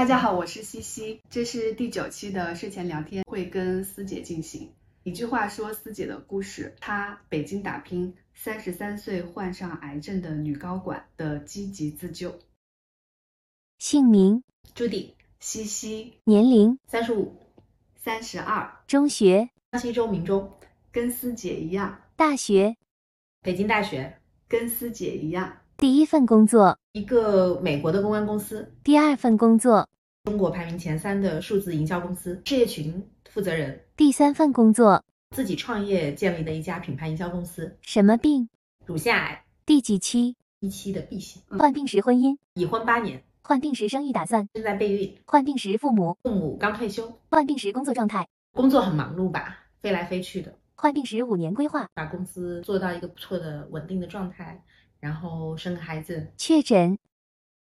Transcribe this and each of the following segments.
大家好，我是西西，这是第九期的睡前聊天，会跟思姐进行。一句话说思姐的故事，她北京打拼，三十三岁患上癌症的女高管的积极自救。姓名：朱迪，西西，年龄：三十五，三十二，中学、江西州民中，跟思姐一样，大学、北京大学，跟思姐一样，第一份工作、一个美国的公关公司，第二份工作、中国排名前三的数字营销公司，事业群负责人，第三份工作。自己创业建立的一家品牌营销公司，什么病？乳腺癌，第几期？一期的 B 型，患病时婚姻，已婚八年，患病时生育打算，正在备孕，患病时父母，父母刚退休，患病时工作状态，工作很忙碌吧，飞来飞去的，患病时五年规划，把公司做到一个不错的稳定的状态，然后生个孩子，确诊。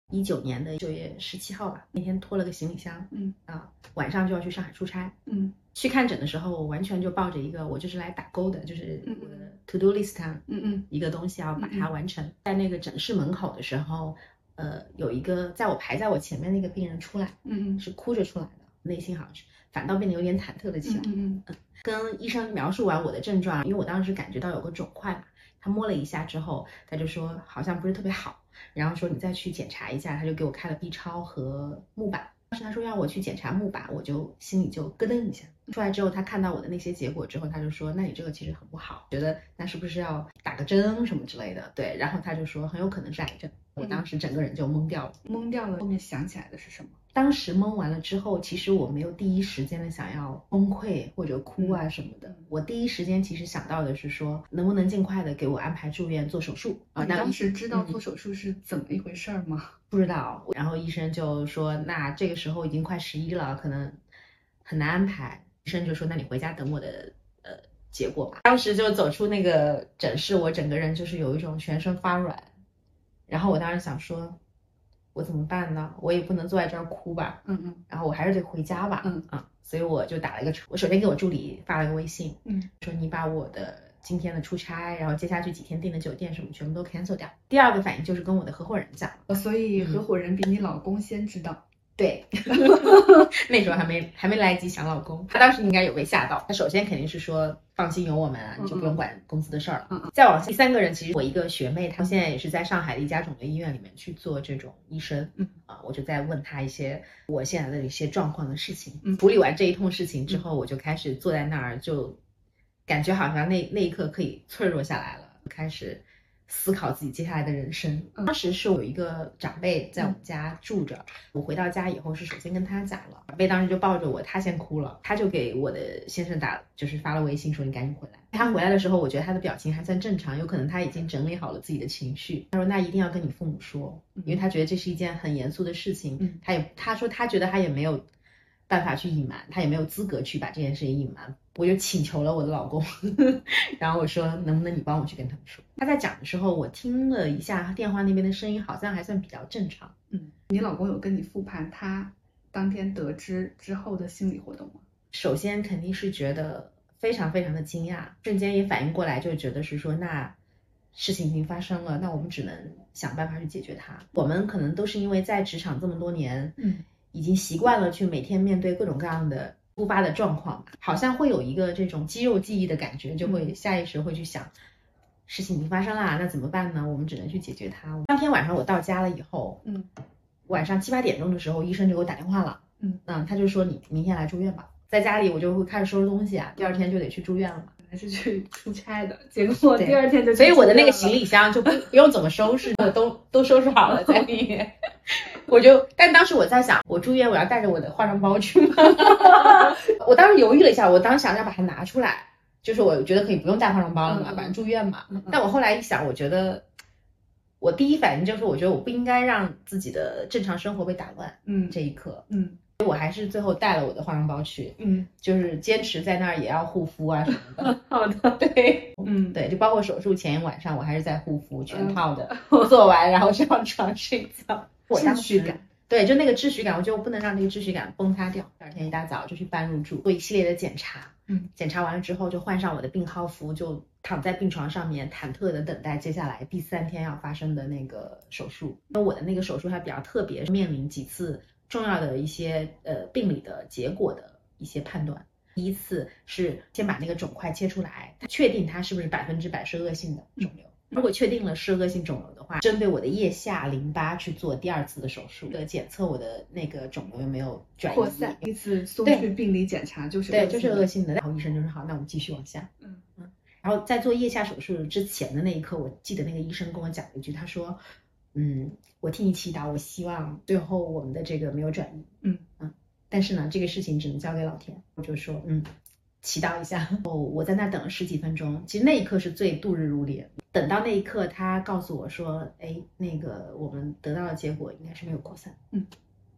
一九年的九月十七号吧，那天拖了个行李箱，嗯啊，晚上就要去上海出差，嗯去看诊的时候，我完全就抱着一个我就是来打勾的，就是嗯我的 to do list 上嗯嗯一个东西要把它完成。在那个诊室门口的时候，呃，有一个在我排在我前面那个病人出来，嗯是哭着出来的，内心好像是反倒变得有点忐忑了起来。嗯嗯跟医生描述完我的症状，因为我当时感觉到有个肿块嘛，他摸了一下之后，他就说好像不是特别好，然后说你再去检查一下，他就给我开了 B 超和钼板。当时他说让我去检查钼板，我就心里就咯噔一下。出来之后，他看到我的那些结果之后，他就说：“那你这个其实很不好，觉得那是不是要打个针什么之类的？”对，然后他就说很有可能是癌症。我当时整个人就懵掉了。懵掉了。后面想起来的是什么？当时懵完了之后，其实我没有第一时间的想要崩溃或者哭啊什么的。我第一时间其实想到的是说，能不能尽快的给我安排住院做手术啊？当时知道嗯做手术是怎么一回事儿吗？不知道，然后医生就说，那这个时候已经快十一了，可能很难安排。医生就说，那你回家等我的呃结果吧。当时就走出那个诊室，我整个人就是有一种全身发软。然后我当时想说，我怎么办呢？我也不能坐在这儿哭吧。嗯嗯然后我还是得回家吧。嗯啊，所以我就打了一个车。我首先给我助理发了个微信，嗯说你把我的今天的出差，然后接下去几天订的酒店什么全部都 cancel 掉。第二个反应就是跟我的合伙人讲，呃，所以嗯合伙人比你老公先知道。对，那时候还没还没来得及想老公，他当时应该有被吓到。他首先肯定是说放心有我们啊，你就不用管公司的事儿了。嗯嗯再往下第三个人，其实我一个学妹，她现在也是在上海的一家肿瘤医院里面去做这种医生。嗯啊，我就在问她一些我现在的一些状况的事情。嗯处理完这一通事情之后，我就开始坐在那儿，就感觉好像那那一刻可以脆弱下来了，开始。思考自己接下来的人生。嗯当时是我有一个长辈在我们家住着，我回到家以后是首先跟他讲了，长辈当时就抱着我，他先哭了，他就给我的先生打，就是发了微信说你赶紧回来。他回来的时候，我觉得他的表情还算正常，有可能他已经整理好了自己的情绪。他说那一定要跟你父母说，因为他觉得这是一件很严肃的事情。嗯他也他说他觉得他也没有办法去隐瞒，他也没有资格去把这件事情隐瞒。我就请求了我的老公，然后我说能不能你帮我去跟他们说。他在讲的时候，我听了一下电话那边的声音，好像还算比较正常。嗯，你老公有跟你复盘他当天得知之后的心理活动吗？首先肯定是觉得非常非常的惊讶，瞬间也反应过来，就觉得是说那事情已经发生了，那我们只能想办法去解决它。我们可能都是因为在职场这么多年，嗯，已经习惯了去每天面对各种各样的突发的状况，好像会有一个这种肌肉记忆的感觉，就会下意识会去想。事情已经发生啦，那怎么办呢？我们只能去解决它。当天晚上我到家了以后，嗯，晚上七八点钟的时候，医生就给我打电话了，嗯他就说你明天来住院吧。在家里我就会开始收拾东西啊，第二天就得去住院了嘛。还是去出差的，结果第二天就所以我的那个行李箱就不不用怎么收拾，我都都收拾好了在里面。我就，但当时我在想，我住院我要带着我的化妆包去吗？我当时犹豫了一下，我当时想要把它拿出来，就是我觉得可以不用带化妆包了嘛，反正住院嘛。但我后来一想，我觉得我第一反应就是，我觉得我不应该让自己的正常生活被打乱。嗯这一刻，嗯我还是最后带了我的化妆包去，嗯，就是坚持在那儿也要护肤啊什么的。好的，对，嗯对，就包括手术前一晚上，我还是在护肤全嗯套的，做完然后上床睡觉。我当时秩序感，对，就那个秩序感，我觉得我不能让那个秩序感崩塌掉。第二天一大早就去办入住，做一系列的检查。嗯，检查完了之后，就换上我的病号服，就躺在病床上面，忐忑的等待接下来第三天要发生的那个手术。因为我的那个手术还比较特别，面临几次重要的一些呃病理的结果的一些判断。第一次是先把那个肿块切出来，确定它是不是百分之百是恶性的肿瘤。如果确定了是恶性肿瘤的话，针对我的腋下淋巴去做第二次的手术，的检测我的那个肿瘤有没有转移扩散。第一次送去病理检查就是对，就是恶性的。然后医生就说好，那我们继续往下。嗯嗯。然后在做腋下手术之前的那一刻，我记得那个医生跟我讲了一句，他说：“嗯，我替你祈祷，我希望最后我们的这个没有转移。”嗯嗯。但是呢，这个事情只能交给老天。我就说嗯。祈祷一下哦，我在那等了十几分钟，其实那一刻是最度日如年。等到那一刻，他告诉我说：“哎，那个我们得到的结果应该是没有扩散。”嗯。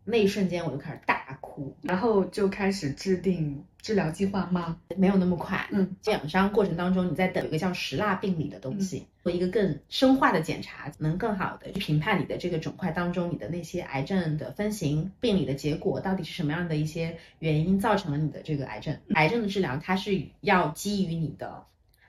那一瞬间我就开始大哭，然后就开始制定治疗计划吗？没有那么快，嗯，养伤过程当中，你在等一个叫石蜡病理的东西，做一个更深化的检查，能更好的去评判你的这个肿块当中你的那些癌症的分型，病理的结果到底是什么样的一些原因造成了你的这个癌症。癌症的治疗它是要基于你的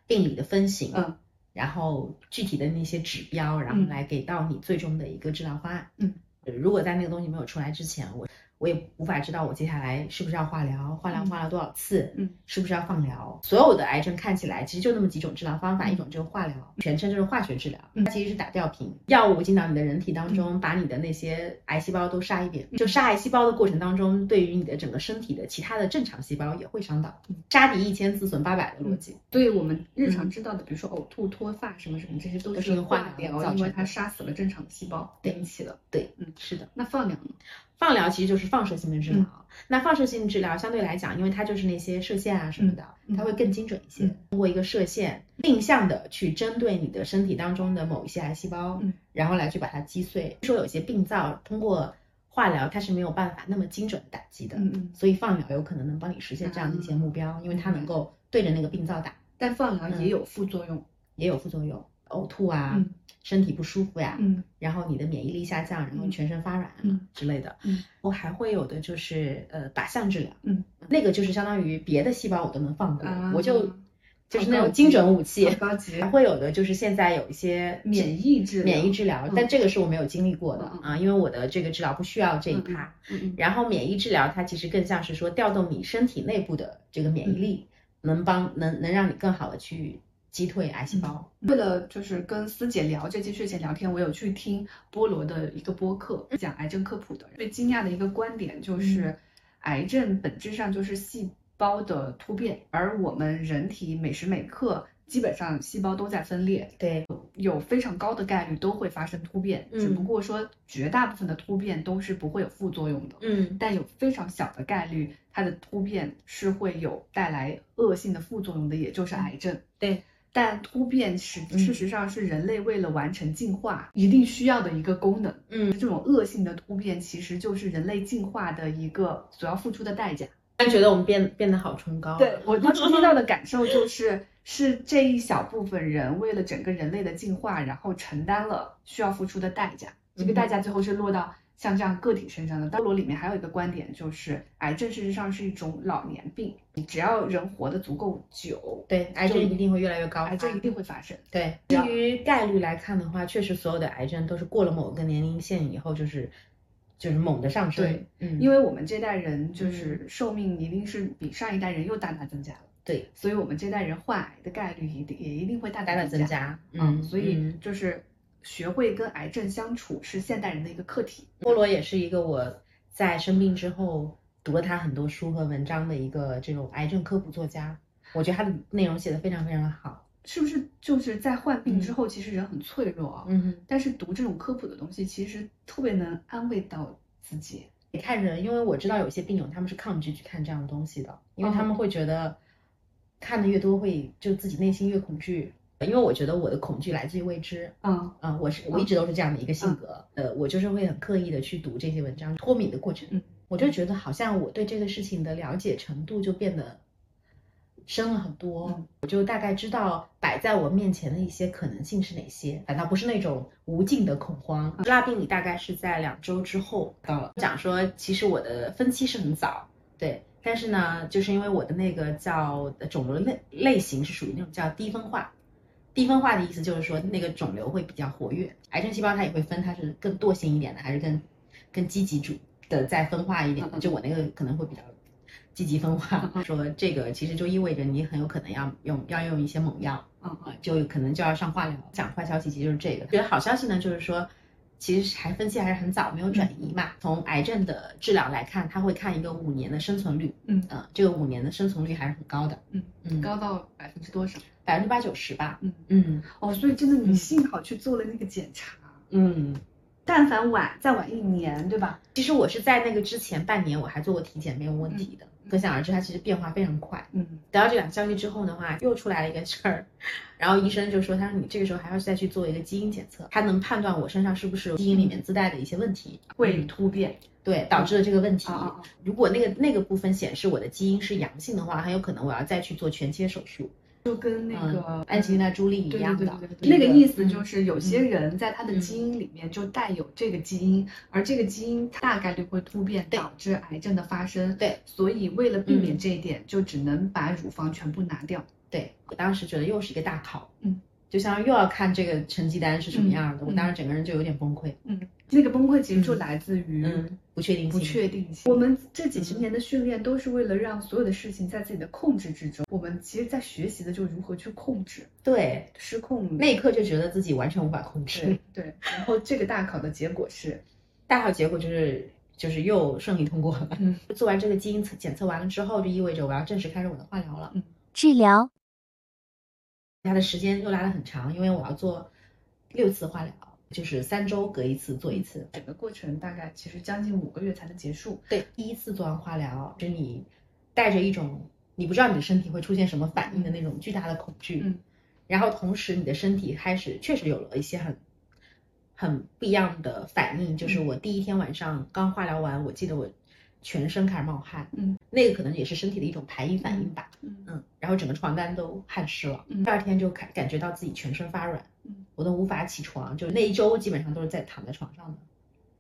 病理的分型，嗯，然后具体的那些指标，然后来给到你最终的一个治疗方案，嗯。如果在那个东西没有出来之前，我我也无法知道我接下来是不是要化疗，化疗化疗多少次，嗯，是不是要放疗？所有的癌症看起来其实就那么几种治疗方法，一种就是化疗，全称就是化学治疗，它其实是打吊瓶，药物进到你的人体当中，把你的那些癌细胞都杀一遍。就杀癌细胞的过程当中，对于你的整个身体的其他的正常细胞也会伤到，杀敌一千自损八百的逻辑。所以我们日常知道的，比如说呕吐、脱发什么什么，这些都是化疗，因为它杀死了正常的细胞引起的。对，嗯，是的。那放疗呢？放疗其实就是放射性的治疗。那放射性治疗相对来讲，因为它就是那些射线啊什么的，它会更精准一些。通过一个射线定向的去针对你的身体当中的某一些癌细胞，然后来去把它击碎。说有些病灶通过化疗它是没有办法那么精准打击的，所以放疗有可能能帮你实现这样的一些目标，因为它能够对着那个病灶打。但放疗也有副作用，也有副作用。呕吐啊，身体不舒服呀，嗯，然后你的免疫力下降，然后全身发软啊之类的，嗯，我还会有的就是呃靶向治疗，嗯，那个就是相当于别的细胞我都能放过，啊、我就。就是那种精准武器，高级。还会有的就是现在有一些免疫治免疫治疗，但这个是我没有经历过的嗯啊，因为我的这个治疗不需要这一趴，嗯，然后免疫治疗它其实更像是说调动你身体内部的这个免疫力，能帮能能让你更好的去。击退癌细胞。为了就是跟思姐聊这期睡前聊天，我有去听菠萝的一个播客，讲癌症科普的。最惊讶的一个观点就是，癌症本质上就是细胞的突变，而我们人体每时每刻基本上细胞都在分裂，对，有非常高的概率都会发生突变。只不过说绝大部分的突变都是不会有副作用的，嗯，但有非常小的概率，它的突变是会有带来恶性的副作用的，也就是癌症。对。但突变是事实上是人类为了完成进化一定需要的一个功能。嗯，这种恶性的突变其实就是人类进化的一个所要付出的代价。但觉得我们变变得好崇高。对我 当时听到的感受就是，是这一小部分人为了整个人类的进化，然后承担了需要付出的代价。这个代价最后是落到。像这样个体身上的，道罗里面还有一个观点，就是癌症事实上是一种老年病，你只要人活得足够久，对，癌症一定会越来越高，癌症一定会发生。对，基于概率来看的话，确实所有的癌症都是过了某个年龄线以后，就是就是猛的上升。对，嗯，因为我们这代人就是寿命一定是比上一代人又大大增加了。对，所以我们这代人患癌的概率一定也一定会大大增加。嗯，所以就是。学会跟癌症相处是现代人的一个课题。菠萝也是一个我在生病之后读了他很多书和文章的一个这种癌症科普作家。我觉得他的内容写的非常非常的好。是不是就是在患病之后，其实人很脆弱啊？嗯。但是读这种科普的东西，其实特别能安慰到自己。你看人，因为我知道有些病友他们是抗拒去看这样的东西的，因为他们会觉得看的越多会就自己内心越恐惧。因为我觉得我的恐惧来自于未知，啊啊，我是我一直都是这样的一个性格，呃，我就是会很刻意的去读这些文章，脱敏的过程，嗯，我就觉得好像我对这个事情的了解程度就变得深了很多，我就大概知道摆在我面前的一些可能性是哪些，反倒不是那种无尽的恐慌。拉病理大概是在两周之后到了，讲说其实我的分期是很早，对，但是呢，就是因为我的那个叫肿瘤类类型是属于那种叫低分化。低分化的意思就是说，那个肿瘤会比较活跃，癌症细胞它也会分，它是更惰性一点的，还是更更积极主的再分化一点就我那个可能会比较积极分化 说这个其实就意味着你很有可能要用要用一些猛药，嗯啊，就可能就要上化疗。讲坏消息其实就是这个，觉得好消息呢，就是说。其实还分期还是很早，没有转移嘛。从癌症的治疗来看，他会看一个五年的生存率，嗯呃，这个五年的生存率还是很高的，嗯嗯，高到百分之多少？百分之八九十吧，嗯嗯哦，所以真的你嗯幸好去做了那个检查，嗯。但凡晚再晚一年，对吧？其实我是在那个之前半年我还做过体检，没有问题的。可想而知，它其实变化非常快。嗯得到这两个消息之后的话，又出来了一个事儿，然后医生就说，他说你这个时候还要再去做一个基因检测，他能判断我身上是不是基因里面自带的一些问题，会嗯突变。对导致了这个问题！如果那个那个部分显示我的基因是阳性的话，很有可能我要再去做全切手术，就跟那个嗯安吉丽娜·朱莉一样的。那个意思就嗯是有些人在他的嗯基因里面就带有这个基因，而这个基因大概率会突变，导致癌症的发生。对，所以为了避免嗯这一点，就只能把乳房全部拿掉。对我当时觉得又是一个大考，嗯，就像又要看这个成绩单是什么样的，嗯我当时整个人就有点崩溃。嗯，那个崩溃其实就嗯来自于嗯，不确定性，不确定性。我们这几十嗯年的训练都是为了让所有的事情在自己的控制之中。我们其实，在学习的就如何去控制，对，失控那一刻就觉得自己完全无法控制对。对。然后这个大考的结果是，大考结果就是就是又顺利通过了。嗯，做完这个基因测检测完了之后，就意味着我要正式开始我的化疗了。治疗它的时间又拉得很长，因为我要做六次化疗，就是三周隔一次做一次。整个过程大概其实将近五个月才能结束。对，第一次做完化疗，就是你带着一种你不知道你的身体会出现什么反应的那种巨大的恐惧，嗯，然后同时你的身体开始确实有了一些很很不一样的反应，就是嗯我第一天晚上刚化疗完，我记得我全身开始冒汗，嗯，那个可能也是身体的一种排异反应吧，嗯嗯，然后整个床单都汗湿了，嗯第二天就感感觉到自己全身发软，嗯，我都无法起床，就那一周基本上都是在躺在床上的。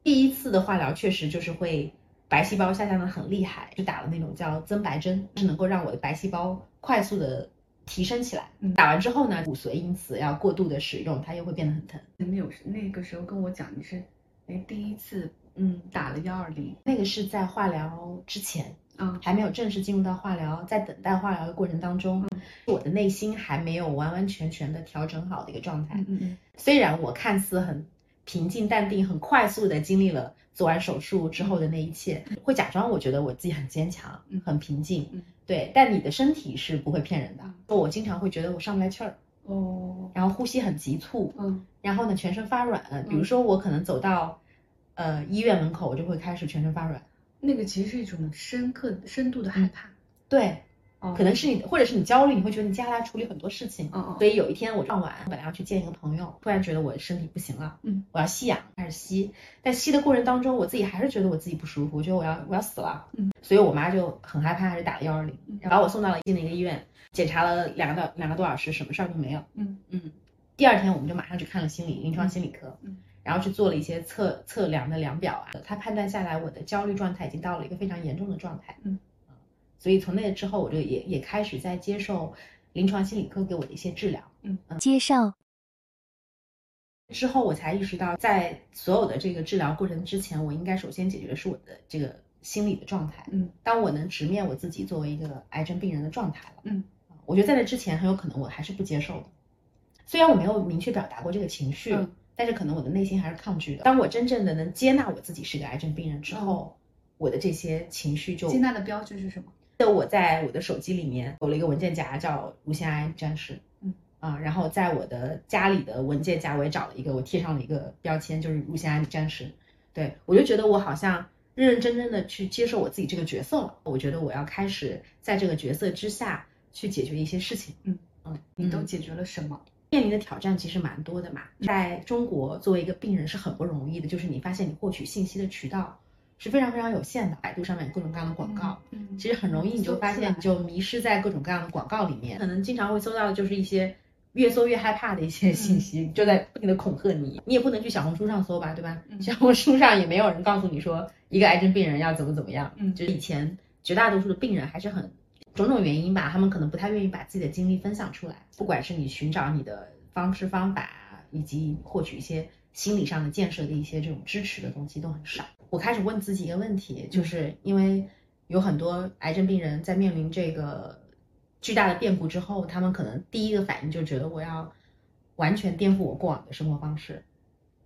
第一次的化疗确实就是会白细胞下降的很厉害，就打了那种叫增白针，是能够让我的白细胞快速的提升起来。嗯打完之后呢，骨髓因此要过度的使用，它又会变得很疼。你有那个时候跟我讲你是哎第一次嗯，打了幺二零，那个是在化疗之前，嗯还没有正式进入到化疗，在等待化疗的过程当中，我的内心还没有完完全全的调整好的一个状态。嗯嗯虽然我看似很平静淡定，很快速的经历了做完手术之后的那一切，会假装我觉得我自己很坚强嗯，很平静嗯，对，但你的身体是不会骗人的。我经常会觉得我上不来气儿，哦然后呼吸很急促，嗯然后呢全身发软。比如说我可能走到呃医院门口，我就会开始全身发软。那个其实是一种深刻深度的害怕，对，哦。可能是你，或者是你焦虑，你会觉得你接下来要处理很多事情。所以有一天我傍晚本来要去见一个朋友，突然觉得我身体不行了，嗯，我要吸氧，开始吸，在吸的过程当中，我自己还是觉得我自己不舒服，我觉得我要我要死了，嗯，所以我妈就很害怕，还是打了幺二零嗯，把我送到了进了一个医院，检查了两个多两个多小时，什么事儿都没有，嗯。嗯，第二天我们就马上去看了心理临床心理科，嗯然后去做了一些测测量的量表啊，他判断下来我的焦虑状态已经到了一个非常严重的状态，嗯。所以从那之后，我就也也开始在接受临床心理科给我的一些治疗。嗯。接受。之后，我才意识到，在所有的这个治疗过程之前，我应该首先解决的是我的这个心理的状态。嗯。当我能直面我自己作为一个癌症病人的状态了，嗯，我觉得在那之前，很有可能我还是不接受的。虽然我没有明确表达过这个情绪，嗯但是可能我的内心还是抗拒的。当我真正的能接纳我自己是个癌症病人之后，我的这些情绪就接纳的标志是什么？我在我的手机里面有了一个文件夹，叫乳腺癌战士。嗯啊，然后在我的家里的文件夹，我也找了一个，我贴上了一个标签，就是乳腺癌战士。对我就觉得我好像认认真真的去接受我自己这个角色了。我觉得我要开始在这个角色之下去解决一些事情。嗯嗯，嗯你都解决了什么？面临的挑战其实蛮多的嘛。在中国，作为一个病人是很不容易的，就是你发现你获取信息的渠道是非常非常有限的，百度上面有各种各样的广告。嗯，其实很容易你就发现你就迷失在各种各样的广告里面，可能经常会搜到的就是一些越搜越害怕的一些信息，就在不停的恐吓你。你也不能去小红书上搜吧，对吧？嗯小红书上也没有人告诉你说一个癌症病人要怎么怎么样。嗯就是以前绝大多数的病人还是很种种原因吧，他们可能不太愿意把自己的经历分享出来，不管是你寻找你的方式方法，以及获取一些心理上的建设的一些这种支持的东西都很少。我开始问自己一个问题，就是因为有很多癌症病人在面临这个巨大的变故之后，他们可能第一个反应就觉得我要完全颠覆我过往的生活方式，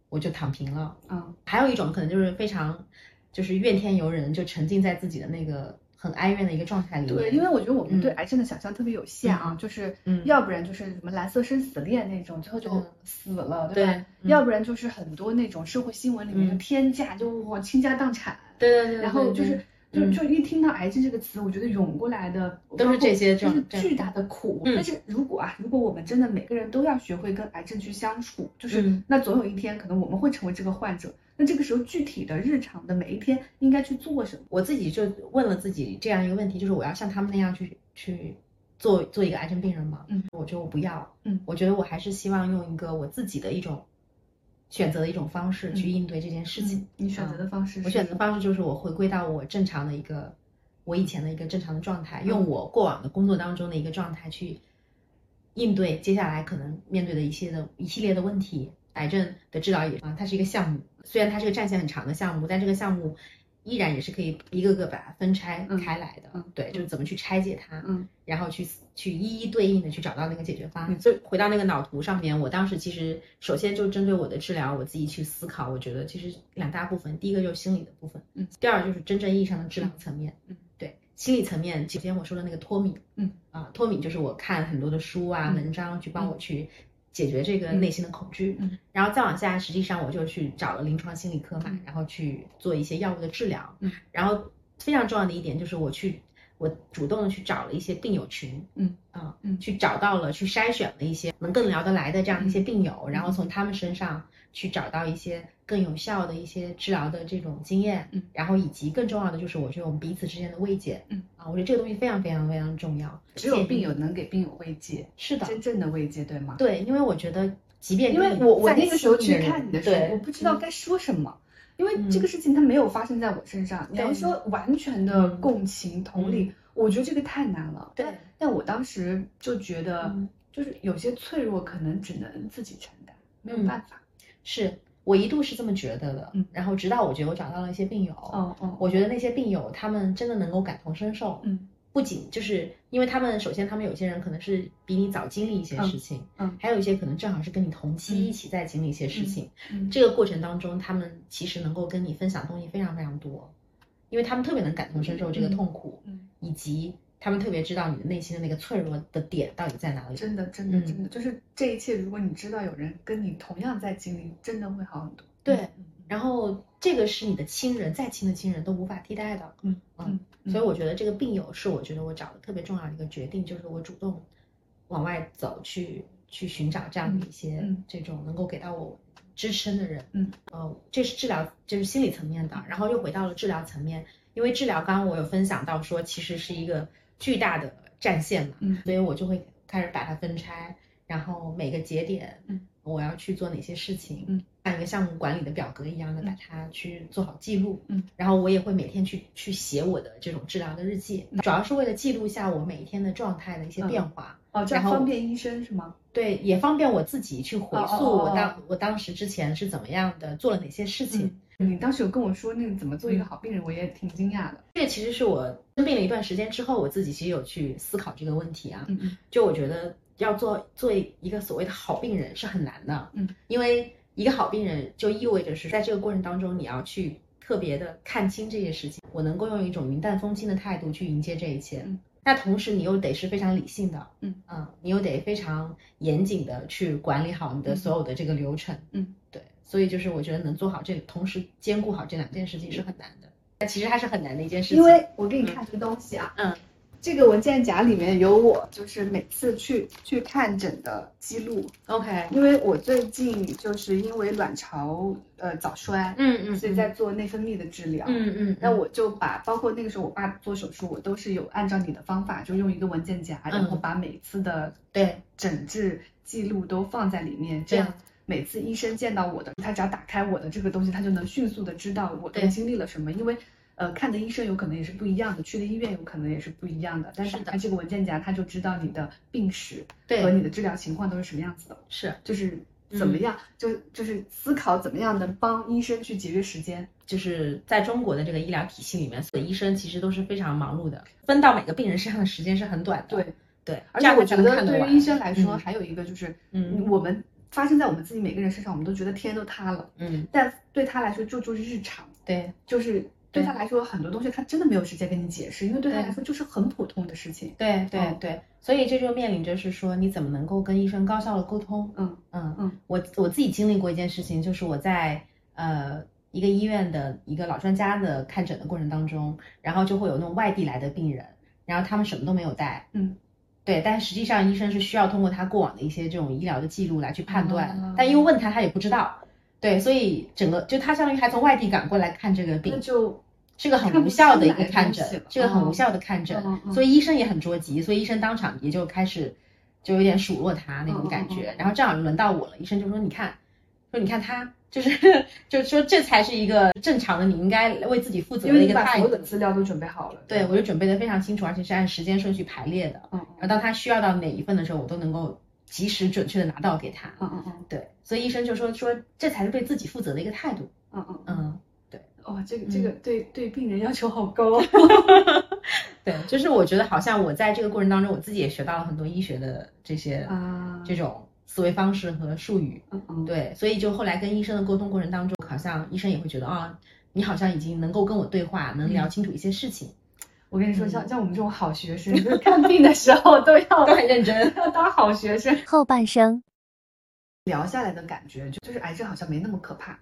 我就躺平了。嗯还有一种可能就是非常就是怨天尤人，就沉浸在自己的那个很哀怨的一个状态里面。对，因为我觉得我们对嗯癌症的想象特别有限啊，就是嗯要不然就是什么蓝色生死恋那种，最后就嗯死了，对吧？对嗯要不然就是很多那种社会新闻里面的嗯天价，就哇倾家荡产，对对对，然后就是。对就嗯就一听到癌症这个词，我觉得涌过来的都是这些就是巨大的苦。嗯但是如果啊，如果我们真的每个人都要学会跟癌症去相处，就是、嗯那总有一天可能我们会成为这个患者。那这个时候具体的日常的每一天应该去做什么？我自己就问了自己这样一个问题，就是我要像他们那样去去做做一个癌症病人吗？嗯，我觉得我不要，嗯我觉得我还是希望用一个我自己的一种选择的一种方式去应对这件事情。嗯你选择的方式是？我选择的方式就是我回归到我正常的一个我以前的一个正常的状态，嗯用我过往的工作当中的一个状态去应对接下来可能面对的一些的一系列的问题。癌症的治疗也啊，它是一个项目，虽然它是个战线很长的项目，但这个项目依然也是可以一个个把它分拆嗯开来的。嗯对，就是怎么去拆解它，嗯然后去去一一对应的去找到那个解决方案。嗯就回到那个脑图上面，我当时其实首先就针对我的治疗，我自己去思考，我觉得其实两大部分，第一个就是心理的部分，嗯，第二就是真正意义上的治疗层面，嗯，对，心理层面，首先我说的那个脱敏，嗯啊，脱敏就是我看很多的书啊、嗯文章去帮我去。解决这个内心的恐惧，嗯。然后再往下，实际上我就去找了临床心理科嘛，嗯。然后去做一些药物的治疗，嗯，然后非常重要的一点就是我去，我主动的去找了一些病友群，嗯啊，嗯。去找到了，去筛选了一些能更聊得来的这样的一些病友，然后从他们身上去找到一些更有效的一些治疗的这种经验，嗯，然后以及更重要的就是我觉得我们彼此之间的慰藉，嗯，啊，我觉得这个东西非常非常非常重要，只有病友能给病友慰藉，是的，真正的慰藉，对吗？对，因为我觉得即便因为我我那个时候去看你的时候，我不知道该说什么，因为嗯。这个事情它没有发生在我身上。你要说完全的嗯。共情、同理，我觉得这个太难了。对但但我当时就觉得嗯，就是有些脆弱可能只能自己承担，没有嗯办法。是我一度是这么觉得的，嗯。然后直到我觉得我找到了一些病友，哦哦，我觉得那些病友他们真的能够感同身受，嗯。不仅就是因为他们首先他们有些人可能是比你早经历一些事情，嗯还有一些可能正好是跟你同期嗯一起在经历一些事情，嗯，这个过程当中他们其实能够跟你分享东西非常非常多，因为他们特别能感同身受这个痛苦，嗯以及他们特别知道你的内心的那个脆弱的点到底在哪里。真的真的嗯真的，就是这一切，如果你知道有人跟你同样在经历，真的会好很多。对嗯然后这个是你的亲人，再亲的亲人都无法替代的。嗯嗯嗯，所以我觉得这个病友是我觉得我找的特别重要的一个决定，就是我主动往外走去去寻找这样的一些、嗯嗯这种能够给到我支撑的人。嗯，呃，这是治疗，就是心理层面的，然后又回到了治疗层面，因为治疗刚刚我有分享到说，其实是一个巨大的战线嘛，嗯所以我就会开始把它分拆，然后每个节点，嗯，我要去做哪些事情，嗯，像一个项目管理的表格一样的把它去做好记录，嗯，然后我也会每天去去写我的这种治疗的日记，主要是为了记录下我每一天的状态的一些嗯变化。哦，这样方便医生是吗？对，也方便我自己去回溯我当我当时之前是怎么样的，做了哪些事情。嗯，你当时有跟我说那个怎么做一个嗯好病人，我也挺惊讶的。这个其实是我生病了一段时间之后，我自己其实有去思考这个问题啊。嗯嗯就我觉得要做做一个所谓的好病人是很难的，嗯，因为一个好病人就意味着是在这个过程当中你要去特别的看清这些事情，我能够用一种云淡风轻的态度去迎接这一切。嗯那同时你又得是非常理性的，嗯你又得非常严谨的去管理好你的嗯所有的这个流程，嗯，对，所以就是我觉得能做好这同时兼顾好这两件事情是很难的，那其实还是很难的一件事情，因为我给你看这个东西啊，嗯。这个文件夹里面有我就是每次去去看诊的记录，，OK，因为我最近就是因为卵巢呃早衰，嗯嗯，所以在做内分泌的治疗，嗯嗯，那我就把包括那个时候我爸做手术，我都是有按照你的方法，就用一个文件夹，然后嗯。把每次的对。诊治记录都放在里面，这样每次医生见到我的，他只要打开我的这个东西，他就能迅速的知道我都对经历了什么，因为。呃，看的医生有可能也是不一样的，去的医院有可能也是不一样的，但是是的打开这个文件夹，他就知道你的病史对和你的治疗情况都是什么样子的。是，就是怎么样，就就是思考怎么样能帮医生去节约时间。就是在中国的这个医疗体系里面，所有医生其实都是非常忙碌的，分到每个病人身上的时间是很短的。对对，而且我觉得对于医生来说，嗯还有一个就是，嗯我们发生在我们自己每个人身上，我们都觉得天都塌了，嗯，但对他来说就就是日常，对。就是对。对他来说很多东西他真的没有时间跟你解释，因为对他来说就是很普通的事情。对对嗯。对，所以这就面临着是说你怎么能够跟医生高效的沟通。嗯嗯嗯。我我自己经历过一件事情，就是我在呃一个医院的一个老专家的看诊的过程当中，然后就会有那种外地来的病人，然后他们什么都没有带，嗯，对，但实际上医生是需要通过他过往的一些这种医疗的记录来去判断，哦。但因为问他他也不知道，对，所以整个就他相当于还从外地赶过来看这个那病，就是个很无效的一个看诊看不出来的东西了，是个很无哦效的看诊，所以医生也很着急，所以医生当场也就开始就有点数落他那种感觉，然后正好轮到我了，医生就说你看，说你看他就是就是说这才是一个正常的，你应该为自己负责的一个态度所有的。资料都准备好了。对，我就准备的非常清楚，而且是按时间顺序排列的。嗯然后当他需要到哪一份的时候，我都能够及时准确的拿到给他。嗯嗯嗯对，所以医生就说说这才是对自己负责的一个态度。嗯嗯嗯，对，哇，这个这个对对病人要求好高。对，就是我觉得好像我在这个过程当中，我自己也学到了很多医学的这些啊，这种思维方式和术语。嗯嗯，对，所以就后来跟医生的沟通过程当中，好像医生也会觉得啊，你好像已经能够跟我对话，能聊清楚一些事情，我跟你说，嗯像像我们这种好学生，就是看病的时候都要 都很认真。要当好学生。后半生，聊下来的感觉，就就是癌症好像没那么可怕。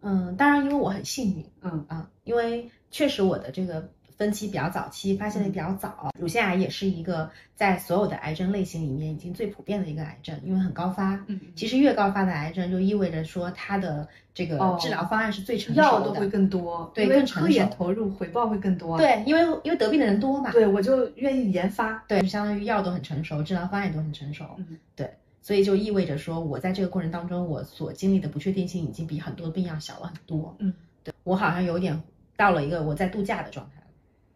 嗯，当然因为我很幸运嗯啊，因为确实我的这个分期比较早期，发现的比较早，乳腺癌也是一个在所有的癌症类型里面已经最普遍的一个癌症，因为很高发。嗯，其实越高发的癌症，就意味着说它的这个哦治疗方案是最成熟的，药都会更多，对更成科研投入回报会更多。对，因为因为得病的人多嘛，对，我就愿意研发。对，相当于药都很成熟，治疗方案也都很成熟，嗯对，所以就意味着说我在这个过程当中，我所经历的不确定性已经比很多病要小了很多，嗯，对我好像有点到了一个我在度假的状态了。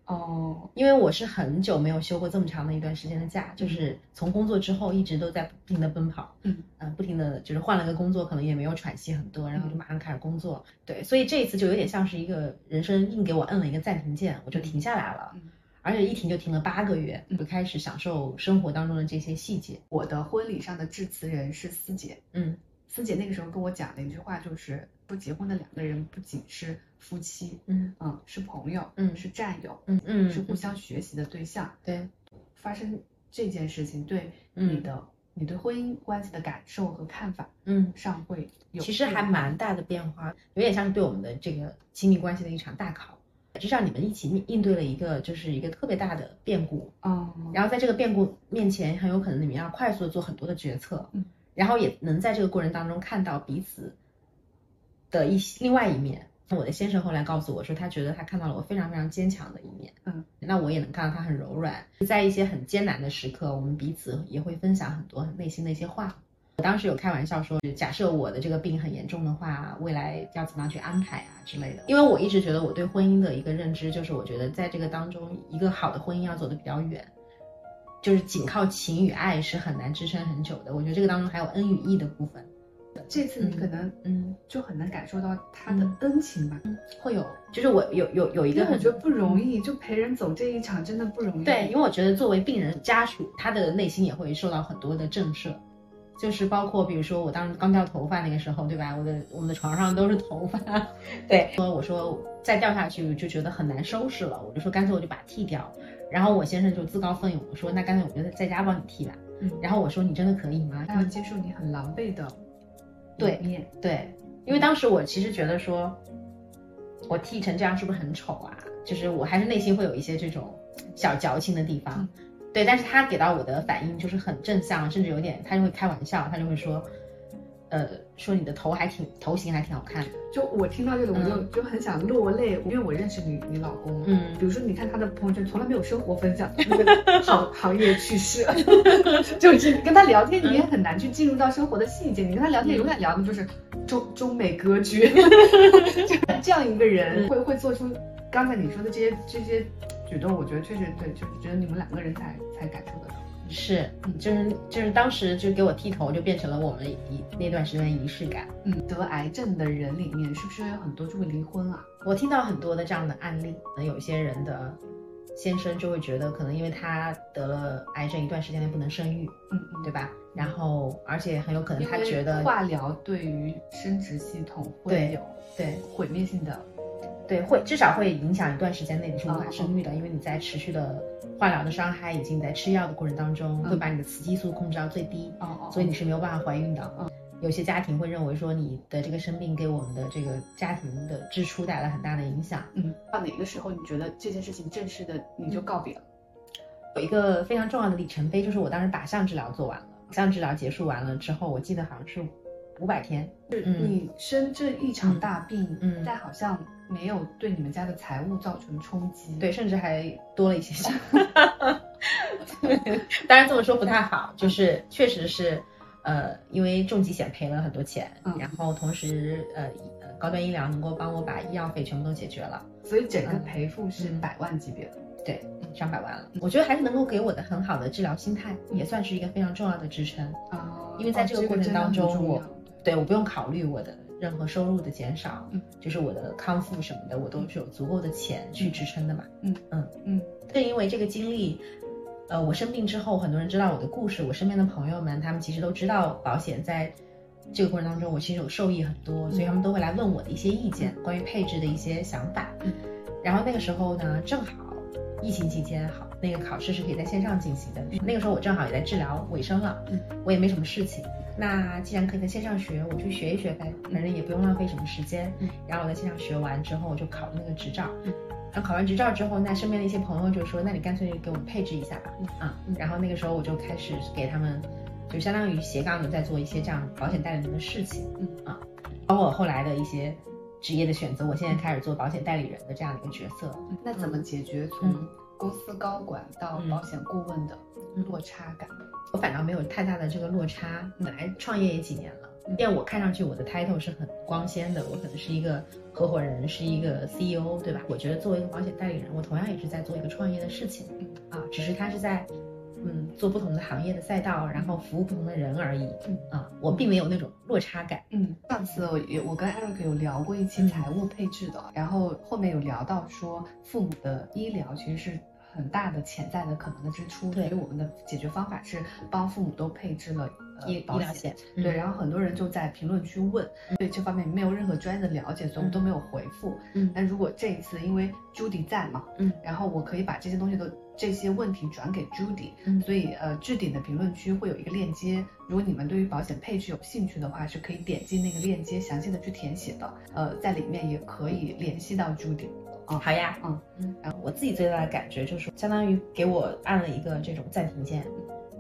哦，因为我是很久没有休过这么长的一段时间的假，就是从工作之后一直都在不停的奔跑，嗯。呃不停的就是换了个工作，可能也没有喘息很多，然后就马上开始工作，对，所以这一次就有点像是一个人生硬给我摁了一个暂停键，我就停下来了，嗯。而且一停就停了八个月，嗯。就开始享受生活当中的这些细节，我的婚礼上的致辞人是四姐，嗯思姐那个时候跟我讲的一句话就是，不结婚的两个人不仅是夫妻，嗯嗯，是朋友，嗯是战友，嗯嗯，是互相学习的对象。对，发生这件事情对嗯你的、你对婚姻关系的感受和看法嗯。上会有其实还蛮大的变化，有点像是对我们的这个亲密关系的一场大考，就让你们一起应应对了一个就是一个特别大的变故，哦，然后在这个变故面前，很有可能你们要快速的做很多的决策，嗯，然后也能在这个过程当中看到彼此的一些另外一面。我的先生后来告诉我说，他觉得他看到了我非常非常坚强的一面，嗯，那我也能看到他很柔软，在一些很艰难的时刻，我们彼此也会分享很多内心的一些话。我当时有开玩笑说，假设我的这个病很严重的话，未来要怎么样去安排啊之类的。因为我一直觉得我对婚姻的一个认知就是，我觉得在这个当中，一个好的婚姻要走得比较远，就是仅靠情与爱是很难支撑很久的。我觉得这个当中还有恩与义的部分。这次你可能嗯，就很能感受到他的嗯恩情吧，会有，就是我有有有一个我觉得不容易，就陪人走这一场真的不容易。对，因为我觉得作为病人家属，他的内心也会受到很多的震慑，就是包括比如说我当时刚掉头发那个时候，对吧？我的我们的床上都是头发，对，说我说再掉下去就觉得很难收拾了，我就说干脆我就把它剃掉。然后我先生就自告奋勇的说，那干脆我就在家帮你剃吧。嗯然后我说你真的可以吗？他要接受你很狼狈的对面，对，因为当时我其实觉得说，我剃成这样是不是很丑啊？就是我还是内心会有一些这种小矫情的地方。对，但是他给到我的反应就是很正向，甚至有点他就会开玩笑，他就会说，呃，说你的头还挺头型还挺好看的。就我听到这个，我就、嗯就很想落泪，因为我认识你你老公，嗯比如说你看他的朋友圈，从来没有生活分享，那个行 行业趣事，就是跟他聊天，你也很难去进入到生活的细节，你跟他聊天永远聊的就是中中美格局，就这样一个人会会做出刚才你说的这些这些举动，我觉得确实对，就是觉得你们两个人才才感受得到。是嗯，就是就是当时就给我剃头，就变成了我们一那段时间的仪式感。嗯，得癌症的人里面，是不是有很多就会离婚啊？我听到很多的这样的案例，可能有一些人的先生就会觉得，可能因为他得了癌症，一段时间内不能生育，嗯嗯，对吧？然后而且很有可能他觉得，化疗对于生殖系统会有对毁灭性的，对，会至少会影响一段时间内你是无法嗯生育的，因为你在持续的化疗的伤害，以及你在吃药的过程当中，嗯。会把你的雌激素控制到最低，哦哦，所以你是没有办法怀孕的。嗯。有些家庭会认为说你的这个生病给我们的这个家庭的支出带来很大的影响。嗯，到哪个时候你觉得这件事情正式的你就告别了？有一个非常重要的里程碑，就是我当时靶向治疗做完了，靶向治疗结束完了之后，我记得好像是五百天。嗯。你生这一场大病，嗯。但好像没有对你们家的财务造成冲击。对，甚至还多了一些钱。当然这么说不太好，就是确实是，呃，因为重疾险赔了很多钱，嗯然后同时呃呃高端医疗能够帮我把医药费全部都解决了，所以整个嗯赔付是嗯百万级别的。对，上百万了。我觉得还是能够给我的很好的治疗心态，也算是一个非常重要的支撑。啊因为在这个过程当中，我对对我不用考虑我的任何收入的减少，嗯就是我的康复什么的，我都是有足够的钱去支撑的嘛。嗯嗯嗯正因为这个经历，呃，我生病之后，很多人知道我的故事，我身边的朋友们，他们其实都知道保险在这个过程当中，我其实有受益很多，所以他们都会来问我的一些意见，关于配置的一些想法。嗯然后那个时候呢，正好疫情期间好，那个考试是可以在线上进行的。那个时候我正好也在治疗尾声了，嗯，我也没什么事情。那既然可以在线上学，我去学一学呗，反正也不用浪费什么时间。嗯然后我在线上学完之后，我就考了那个执照。嗯那考完执照之后，那身边的一些朋友就说：“那你干脆给我们配置一下吧。嗯啊嗯，然后那个时候我就开始给他们，就相当于斜杠的在做一些这样保险代理人的事情。嗯啊，包括我后来的一些职业的选择，我现在开始做保险代理人的这样的一个角色。那怎么解决从嗯公司高管到嗯保险顾问的落差感？我反倒没有太大的这个落差。本来创业也几年了，因为我看上去我的 title 是很光鲜的，我可能是一个合伙人，是一个 CEO，对吧？我觉得作为一个保险代理人，我同样也是在做一个创业的事情，嗯啊，只是他是在。嗯，做不同的行业的赛道，然后服务不同的人而已。嗯啊，我并没有那种落差感。嗯，上次我也我跟 Eric 有聊过一期嗯财务配置的，然后后面有聊到说父母的医疗其实是很大的潜在的可能的支出，所以我们的解决方法是帮父母都配置了呃医保险。医疗险，对，嗯然后很多人就在评论区问，对这方面没有任何专业的了解，所以我们都没有回复。嗯那如果这一次因为 Judy 在嘛，嗯，然后我可以把这些东西都这些问题转给 Judy，嗯所以呃置顶的评论区会有一个链接，如果你们对于保险配置有兴趣的话，是可以点击那个链接详细的去填写的。呃，在里面也可以联系到 Judy。啊，好呀，嗯嗯，然后我自己最大的感觉就是，相当于给我按了一个这种暂停键，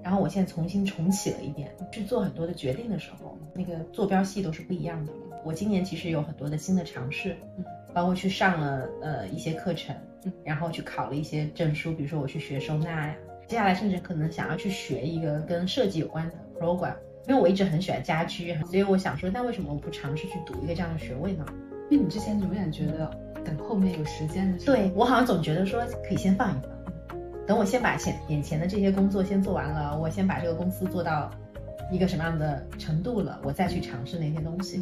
然后我现在重新重启了一遍，去做很多的决定的时候，那个坐标系都是不一样的。我今年其实有很多的新的尝试，嗯包括去上了呃一些课程嗯，然后去考了一些证书，比如说我去学收纳呀，接下来甚至可能想要去学一个跟设计有关的 program。因为我一直很喜欢家居，所以我想说，那为什么我不尝试去读一个这样的学位呢？因为你之前永远觉得等后面有时间的时候，对我好像总觉得说可以先放一放，等我先把前眼前的这些工作先做完了，我先把这个公司做到一个什么样的程度了，我再去尝试那些东西。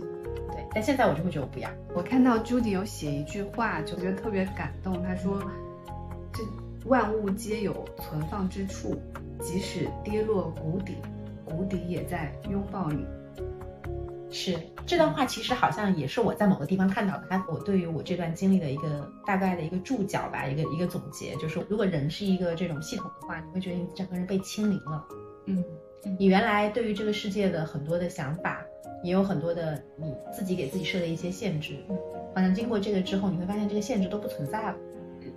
对，但现在我就会觉得我不要。我看到 Judy 有写一句话，就觉得特别感动。他说：“这万物皆有存放之处，即使跌落谷底，谷底也在拥抱你。是这段话，其实好像也是我在某个地方看到的，它我对于我这段经历的一个大概的一个注脚吧，一个一个总结，就是如果人是一个这种系统的话，你会觉得你整个人被清零了。”嗯，你原来对于这个世界的很多的想法，也有很多的你自己给自己设的一些限制，好像经过这个之后，你会发现这个限制都不存在了。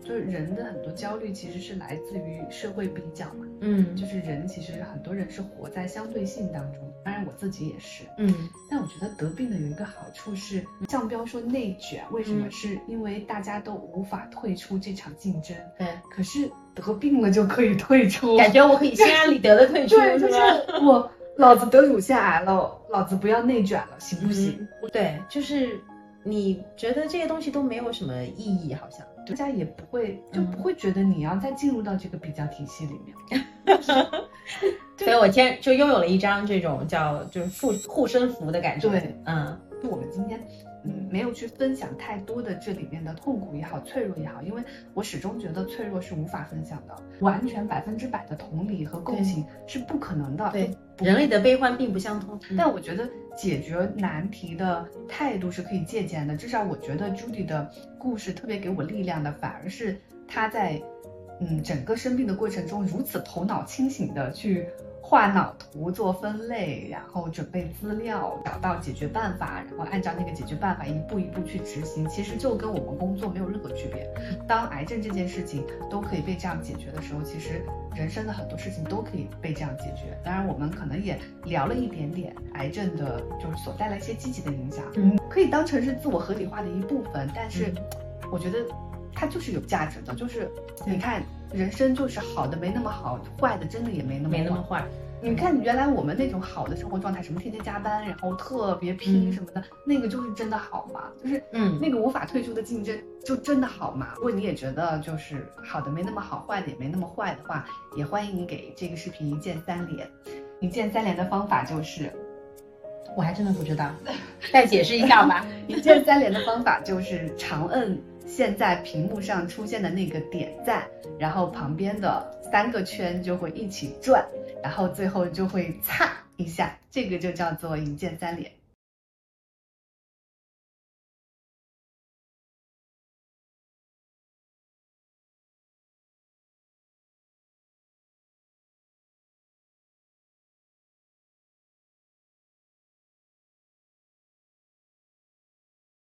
就是人的很多焦虑其实是来自于社会比较嘛，嗯就是人其实很多人是活在相对性当中，当然我自己也是。嗯但我觉得得病的有一个好处是，像标说内卷，为什么？嗯是因为大家都无法退出这场竞争，对，可是得病了就可以退出，感觉我可以心安理得的退 出，对，就是我老子得乳腺癌了，老子不要内卷了，行不行？嗯对，就是你觉得这些东西都没有什么意义，好像。大家也不会就嗯不会觉得你要再进入到这个比较体系里面。所以我今天就拥有了一张这种叫就是护护身符的感觉。对，嗯，就我们今天。嗯，没有去分享太多的这里面的痛苦也好，脆弱也好，因为我始终觉得脆弱是无法分享的，完全百分之百的同理和共情是不可能的。对，人类的悲欢并不相通。但我觉得解决难题的态度是可以借鉴的，至少我觉得 Judy 的故事特别给我力量的，反而是她在嗯整个生病的过程中如此头脑清醒的去。画脑图、做分类，然后准备资料，找到解决办法，然后按照那个解决办法一步一步去执行，其实就跟我们工作没有任何区别。当癌症这件事情都可以被这样解决的时候，其实人生的很多事情都可以被这样解决。当然，我们可能也聊了一点点癌症的，就是所带来一些积极的影响，嗯，可以当成是自我合理化的一部分。但是，我觉得它就是有价值的，就是你看。人生就是好的没那么好，坏的真的也没那么没那么坏。你看，原来我们那种好的生活状态，什么天天加班，然后特别拼什么的，那个就是真的好吗？就是嗯，那个无法退出的竞争，就真的好吗？如果你也觉得就是好的没那么好，坏的也没那么坏的话，也欢迎你给这个视频一键三连。一键三连的方法就是，我还真的不知道，再解释一下吧。一键三连的方法就是长摁。现在屏幕上出现的那个点赞，然后旁边的三个圈就会一起转，然后最后就会擦一下，这个就叫做一键三连。